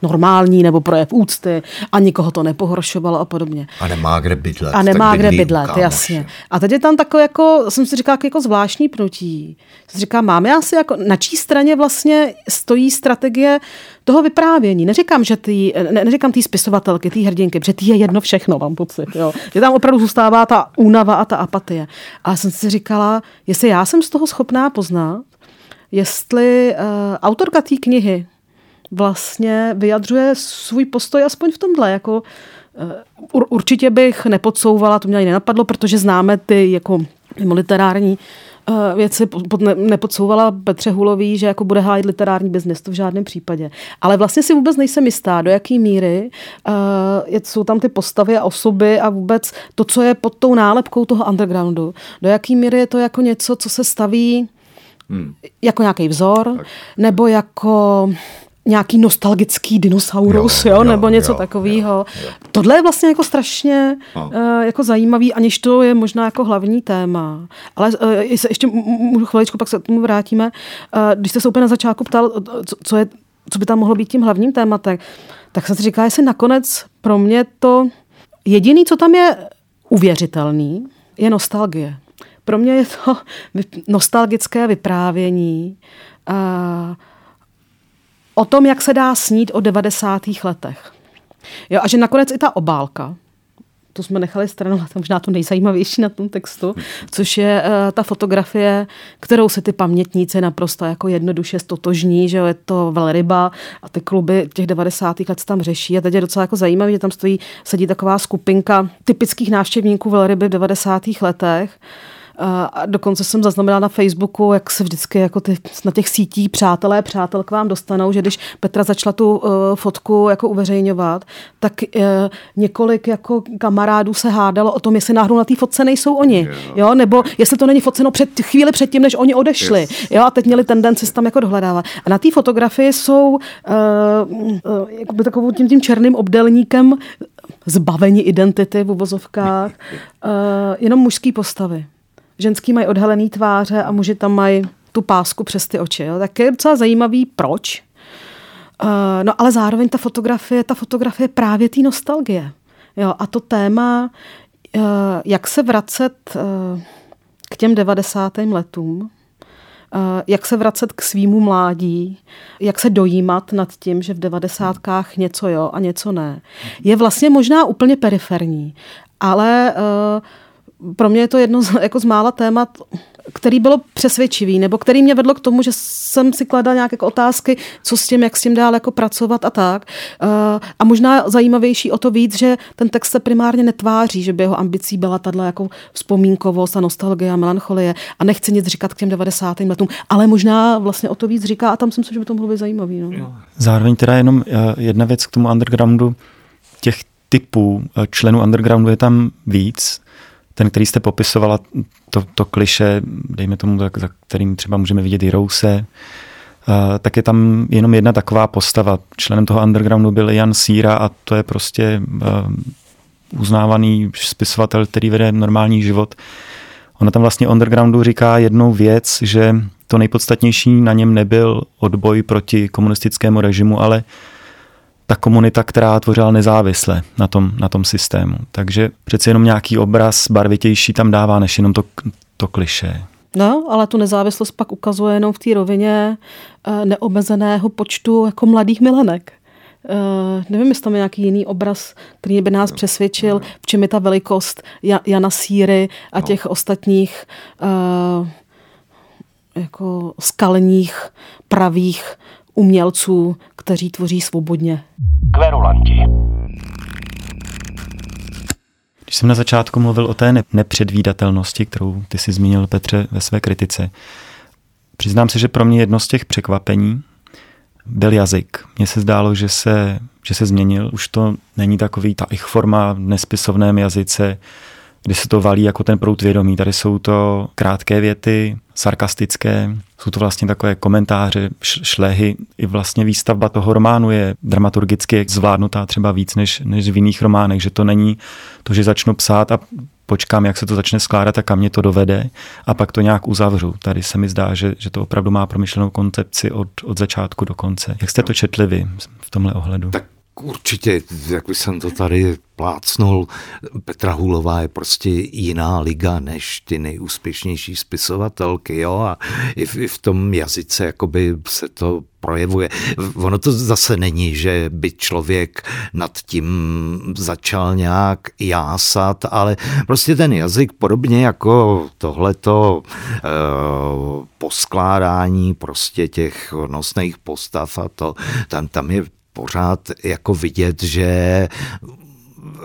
normální nebo projev úcty a nikoho to nepohoršovalo a podobně. A nemá kde bydlet. A nemá kde bydlet, kámoš. jasně. A teď je tam takové jako, jsem si říkala, jako zvláštní pnutí. Jsem si říkala, máme asi jako, na čí straně vlastně stojí strategie toho vyprávění. Neříkám, že ty, ne, neříkám ty spisovatelky, ty hrdinky, protože ty je jedno všechno, mám pocit. Jo. Že tam opravdu zůstává ta únava a ta apatie. A jsem si říkala, jestli já jsem z toho schopná poznat, jestli uh, autorka té knihy vlastně vyjadřuje svůj postoj aspoň v tomhle, jako uh, určitě bych nepodsouvala, to mě ani nenapadlo, protože známe ty jako mimo literární uh, věci, pod, ne, nepodsouvala Petře Hulový, že jako bude hájit literární biznis, to v žádném případě. Ale vlastně si vůbec nejsem jistá, do jaký míry uh, jsou tam ty postavy a osoby a vůbec to, co je pod tou nálepkou toho undergroundu. Do jaký míry je to jako něco, co se staví hmm. jako nějaký vzor, tak. nebo jako nějaký nostalgický dinosaurus, jo, jo, jo nebo něco takového. Tohle je vlastně jako strašně no. uh, jako zajímavý, aniž to je možná jako hlavní téma. Ale uh, ještě můžu chviličku, pak se k tomu vrátíme. Uh, když jste se úplně na začátku ptal, co, co, je, co by tam mohlo být tím hlavním tématem, tak jsem si říkala, jestli nakonec pro mě to jediný, co tam je uvěřitelný, je nostalgie. Pro mě je to nostalgické vyprávění uh, o tom, jak se dá snít o 90. letech. Jo, a že nakonec i ta obálka, to jsme nechali stranou, to možná to nejzajímavější na tom textu, což je uh, ta fotografie, kterou se ty pamětníci naprosto jako jednoduše stotožní, že je to velryba a ty kluby těch 90. let tam řeší. A teď je docela jako zajímavé, že tam stojí, sedí taková skupinka typických návštěvníků velryby v 90. letech a dokonce jsem zaznamenala na Facebooku, jak se vždycky jako ty, na těch sítích přátelé, přátel k vám dostanou, že když Petra začala tu uh, fotku jako uveřejňovat, tak uh, několik jako kamarádů se hádalo o tom, jestli náhodou na té fotce nejsou oni, yeah. jo, nebo jestli to není foceno před chvíli předtím, než oni odešli, yes. jo, a teď měli tendenci se tam jako dohledávat. A na té fotografii jsou uh, uh, jako takovou tím, tím černým obdelníkem zbavení identity v uvozovkách, uh, jenom mužský postavy ženský mají odhalený tváře a muži tam mají tu pásku přes ty oči. Jo. Tak je docela zajímavý, proč. Uh, no ale zároveň ta fotografie, ta fotografie právě té nostalgie. Jo, a to téma, uh, jak se vracet uh, k těm 90. letům, jak se vracet k svýmu mládí, jak se dojímat nad tím, že v devadesátkách něco jo a něco ne, je vlastně možná úplně periferní, ale uh, pro mě je to jedno z, jako z mála témat, který bylo přesvědčivý, nebo který mě vedlo k tomu, že jsem si kladla nějaké jako otázky, co s tím, jak s tím dál jako pracovat a tak. Uh, a možná zajímavější o to víc, že ten text se primárně netváří, že by jeho ambicí byla tahle jako vzpomínkovost a nostalgie a melancholie a nechci nic říkat k těm 90. letům, ale možná vlastně o to víc říká a tam si myslím, že by to mohlo být zajímavý. No. Zároveň teda jenom eh, jedna věc k tomu undergroundu, těch typů eh, členů undergroundu je tam víc ten, který jste popisovala, to, to kliše, dejme tomu, za, za kterým třeba můžeme vidět i Rouse, uh, tak je tam jenom jedna taková postava. Členem toho undergroundu byl Jan Síra a to je prostě uh, uznávaný spisovatel, který vede normální život. Ona tam vlastně undergroundu říká jednu věc, že to nejpodstatnější na něm nebyl odboj proti komunistickému režimu, ale ta komunita, která tvořila nezávisle na tom, na tom systému. Takže přeci jenom nějaký obraz barvitější tam dává, než jenom to, to kliše. No, ale tu nezávislost pak ukazuje jenom v té rovině uh, neomezeného počtu jako mladých milenek. Uh, nevím, jestli tam je nějaký jiný obraz, který by nás no, přesvědčil, no. v čem je ta velikost Jana Síry a no. těch ostatních uh, jako skalních, pravých umělců, kteří tvoří svobodně. Kverulanti. Když jsem na začátku mluvil o té nepředvídatelnosti, kterou ty si zmínil, Petře, ve své kritice, přiznám se, že pro mě jedno z těch překvapení byl jazyk. Mně se zdálo, že se, že se změnil. Už to není takový ta ich forma v nespisovném jazyce, kdy se to valí jako ten prout vědomí. Tady jsou to krátké věty, sarkastické, jsou to vlastně takové komentáře, šlehy. I vlastně výstavba toho románu je dramaturgicky zvládnutá třeba víc než, než v jiných románech, že to není to, že začnu psát a počkám, jak se to začne skládat a kam mě to dovede a pak to nějak uzavřu. Tady se mi zdá, že, že to opravdu má promyšlenou koncepci od, od začátku do konce. Jak jste to četli vy v tomhle ohledu? Tak Určitě, jak jsem to tady plácnul, Petra Hulová je prostě jiná liga než ty nejúspěšnější spisovatelky, jo, a i v, i v tom jazyce jakoby se to projevuje. Ono to zase není, že by člověk nad tím začal nějak jásat, ale prostě ten jazyk podobně jako tohleto e, poskládání prostě těch nosných postav a to, tam, tam je pořád jako vidět, že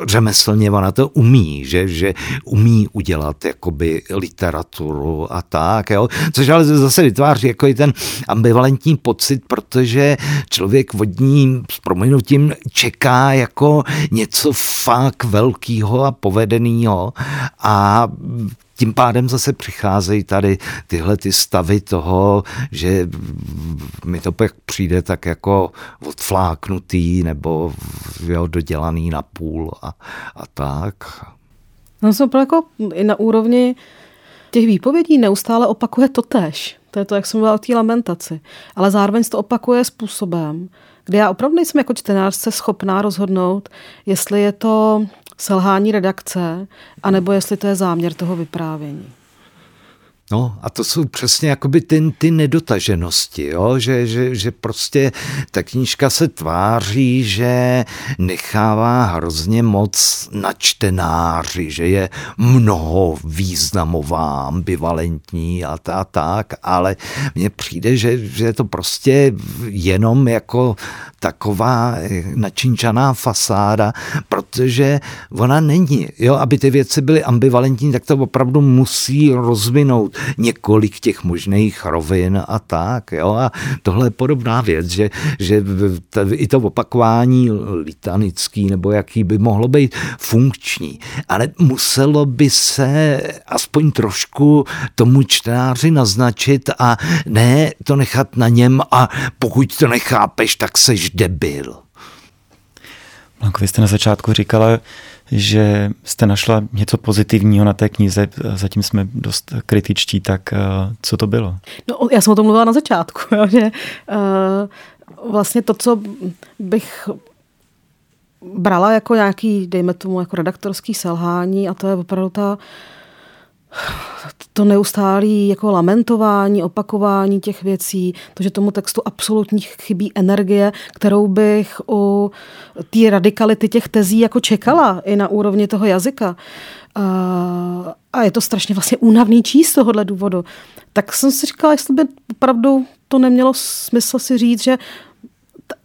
řemeslně ona to umí, že, že umí udělat jakoby literaturu a tak, jo? což ale zase vytváří jako i ten ambivalentní pocit, protože člověk od ní s proměnutím čeká jako něco fakt velkého a povedeného a tím pádem zase přicházejí tady tyhle ty stavy toho, že mi to pak přijde tak jako odfláknutý nebo jo, dodělaný na půl a, a tak. No se jako i na úrovni těch výpovědí neustále opakuje to tež. To je to, jak jsem mluvila o té lamentaci. Ale zároveň se to opakuje způsobem, kdy já opravdu nejsem jako čtenářce schopná rozhodnout, jestli je to selhání redakce, anebo jestli to je záměr toho vyprávění. No a to jsou přesně jakoby ty, ty nedotaženosti, jo? Že, že, že prostě ta knížka se tváří, že nechává hrozně moc na čtenáři, že je mnoho významová, ambivalentní a, a tak, ale mně přijde, že, že je to prostě jenom jako taková načinčaná fasáda, protože ona není. Jo? Aby ty věci byly ambivalentní, tak to opravdu musí rozvinout několik těch možných rovin a tak. Jo? A tohle je podobná věc, že, že i to opakování litanický nebo jaký by mohlo být funkční, ale muselo by se aspoň trošku tomu čtenáři naznačit a ne to nechat na něm a pokud to nechápeš, tak seš debil. Blanko, vy jste na začátku říkala, že jste našla něco pozitivního na té knize, zatím jsme dost kritičtí, tak eh, co to bylo? No, já jsem o tom mluvila na začátku, jo, že uh, vlastně to, co bych brala jako nějaký, dejme tomu, jako redaktorský selhání a to je opravdu ta uh, to neustálé jako lamentování, opakování těch věcí, to, že tomu textu absolutně chybí energie, kterou bych u té radikality těch tezí jako čekala i na úrovni toho jazyka. A je to strašně vlastně únavný číst z tohohle důvodu. Tak jsem si říkala, jestli by opravdu to nemělo smysl si říct, že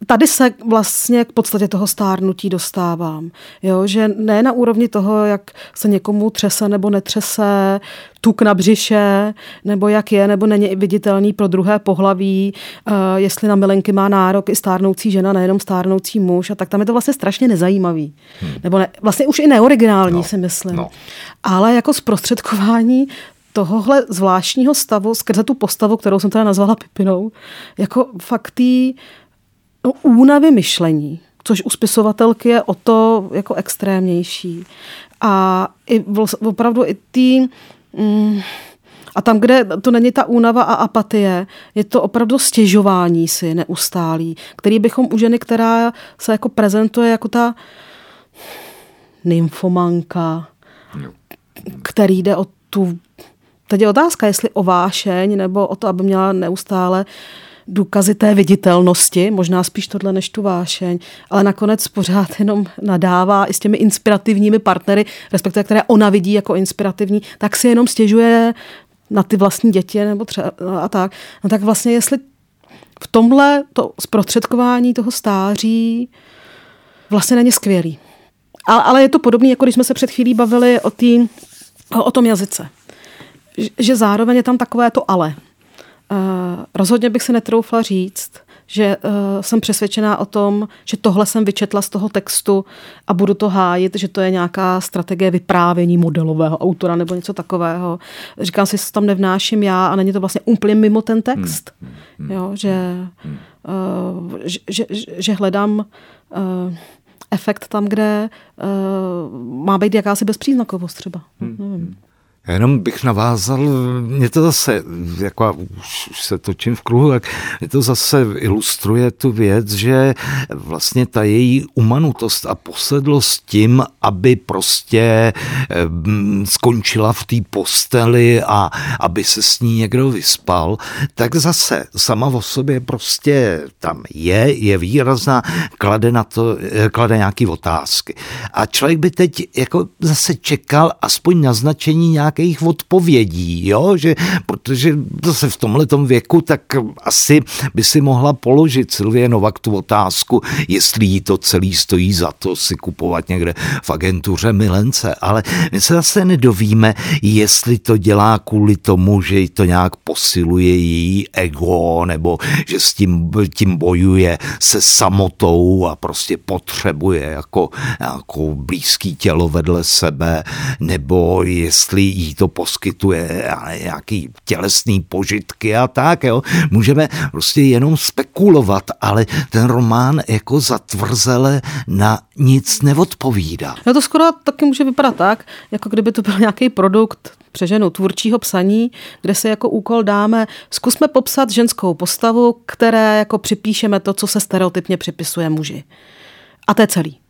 tady se vlastně k podstatě toho stárnutí dostávám. Jo, že ne na úrovni toho, jak se někomu třese nebo netřese, tuk na břiše, nebo jak je, nebo není viditelný pro druhé pohlaví, uh, jestli na milenky má nárok i stárnoucí žena, nejenom stárnoucí muž, a tak tam je to vlastně strašně nezajímavý. Hmm. Nebo ne, vlastně už i neoriginální, no. si myslím. No. Ale jako zprostředkování tohohle zvláštního stavu skrze tu postavu, kterou jsem teda nazvala Pipinou, jako fakt tý, no, únavy myšlení, což u spisovatelky je o to jako extrémnější. A i opravdu i ty... Mm, a tam, kde to není ta únava a apatie, je to opravdu stěžování si neustálý, který bychom u ženy, která se jako prezentuje jako ta nymfomanka, který jde o tu... Teď je otázka, jestli o vášeň, nebo o to, aby měla neustále důkazy té viditelnosti, možná spíš tohle než tu vášeň, ale nakonec pořád jenom nadává i s těmi inspirativními partnery, respektive které ona vidí jako inspirativní, tak si jenom stěžuje na ty vlastní děti nebo třeba a tak. No tak vlastně jestli v tomhle to zprostředkování toho stáří vlastně není skvělý. Ale, ale je to podobné, jako když jsme se před chvílí bavili o, tý, o, o tom jazyce. Že zároveň je tam takové to ale. Uh, rozhodně bych se netroufla říct, že uh, jsem přesvědčená o tom, že tohle jsem vyčetla z toho textu a budu to hájit, že to je nějaká strategie vyprávění modelového autora nebo něco takového. Říkám si, že tam nevnáším já a není to vlastně úplně mimo ten text. Hmm, hmm, jo, že, uh, že, že, že hledám uh, efekt tam, kde uh, má být jakási bezpříznakovost třeba. Hmm. Nevím. Jenom bych navázal, mě to zase, jako už, už se točím v kruhu, tak mě to zase ilustruje tu věc, že vlastně ta její umanutost a posedlost tím, aby prostě mm, skončila v té posteli a aby se s ní někdo vyspal, tak zase sama o sobě prostě tam je, je výrazná, klade na to, klade nějaký otázky. A člověk by teď jako zase čekal aspoň naznačení nějak nějakých odpovědí, jo? Že, protože zase v tomhle věku, tak asi by si mohla položit Silvie Novak tu otázku, jestli jí to celý stojí za to si kupovat někde v agentuře milence, ale my se zase nedovíme, jestli to dělá kvůli tomu, že jí to nějak posiluje její ego, nebo že s tím, tím bojuje se samotou a prostě potřebuje jako, jako blízký tělo vedle sebe, nebo jestli jí to poskytuje nějaký tělesný požitky a tak, jo. Můžeme prostě jenom spekulovat, ale ten román jako zatvrzele na nic neodpovídá. No to skoro taky může vypadat tak, jako kdyby to byl nějaký produkt přeženu tvůrčího psaní, kde se jako úkol dáme, zkusme popsat ženskou postavu, které jako připíšeme to, co se stereotypně připisuje muži. A to je celý.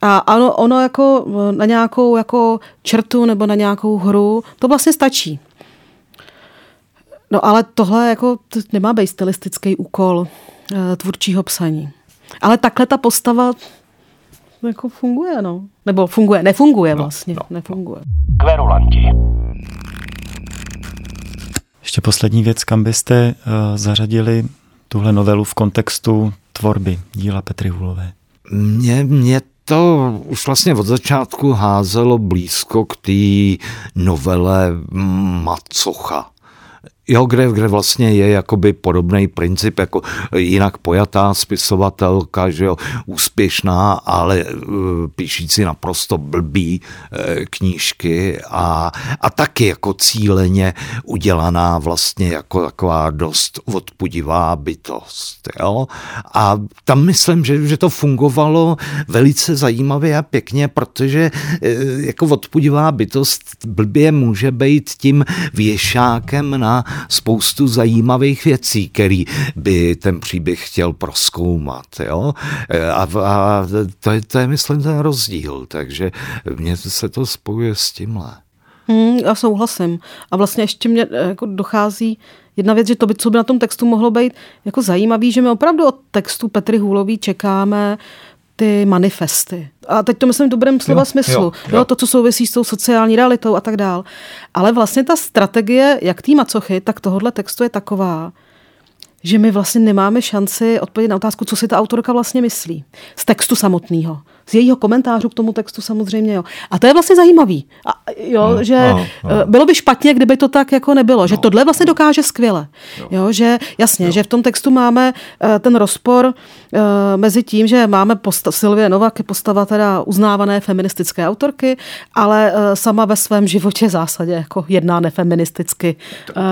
A ano, ono jako na nějakou jako čertu nebo na nějakou hru, to vlastně stačí. No ale tohle jako to nemá být stylistický úkol e, tvůrčího psaní. Ale takhle ta postava jako funguje, no. Nebo funguje, nefunguje no, vlastně, no, no. nefunguje. Kverulanti. Ještě poslední věc, kam byste uh, zařadili tuhle novelu v kontextu tvorby díla Petry Hulové? Mě, mě to už vlastně od začátku házelo blízko k té novele Macocha Jo, kde, kde vlastně je jakoby podobný princip, jako jinak pojatá spisovatelka, že jo, úspěšná, ale uh, píšící naprosto blbý uh, knížky a, a taky jako cíleně udělaná vlastně jako taková dost odpudivá bytost, jo. A tam myslím, že, že to fungovalo velice zajímavě a pěkně, protože uh, jako odpudivá bytost blbě může být tím věšákem na spoustu zajímavých věcí, který by ten příběh chtěl proskoumat. Jo? A, a to, je, to je, myslím, ten rozdíl. Takže mně se to spojuje s tímhle. Hmm, já souhlasím. A vlastně ještě mě eh, jako dochází jedna věc, že to by, co by na tom textu mohlo být jako zajímavý, že my opravdu od textu Petry Hůlový čekáme ty manifesty. A teď to myslím v dobrém slova jo, smyslu. Jo, jo. jo, to, co souvisí s tou sociální realitou a tak dál. Ale vlastně ta strategie, jak tý macochy, tak tohohle textu je taková, že my vlastně nemáme šanci odpovědět na otázku, co si ta autorka vlastně myslí. Z textu samotného z jejího komentářu k tomu textu samozřejmě. Jo. A to je vlastně zajímavý. A, jo, no, že no, no. bylo by špatně, kdyby to tak jako nebylo. No, že tohle vlastně dokáže skvěle. Jo. Jo, že jasně, jo. že v tom textu máme uh, ten rozpor uh, mezi tím, že máme posta- Silvie Novak je postava teda uznávané feministické autorky, ale uh, sama ve svém životě v zásadě jako jedná nefeministicky. Uh,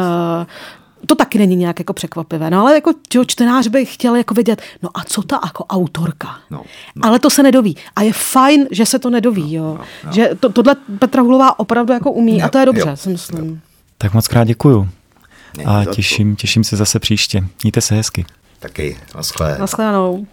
to taky není nějak jako překvapivé. No ale jako čo, čtenář by chtěl jako vidět, no a co ta jako autorka? No, no. Ale to se nedoví. A je fajn, že se to nedoví. No, jo. No, no. Že to, tohle Petra Hulová opravdu jako umí no, a to je dobře, jo, si myslím. Jo. Tak moc krát děkuju. A těším, těším se zase příště. Mějte se hezky. Taky. Naschle. Naschledanou.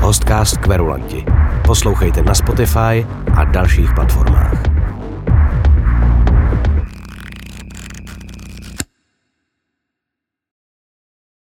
Hostcast Kverulanti. Poslouchejte na Spotify a dalších platformách.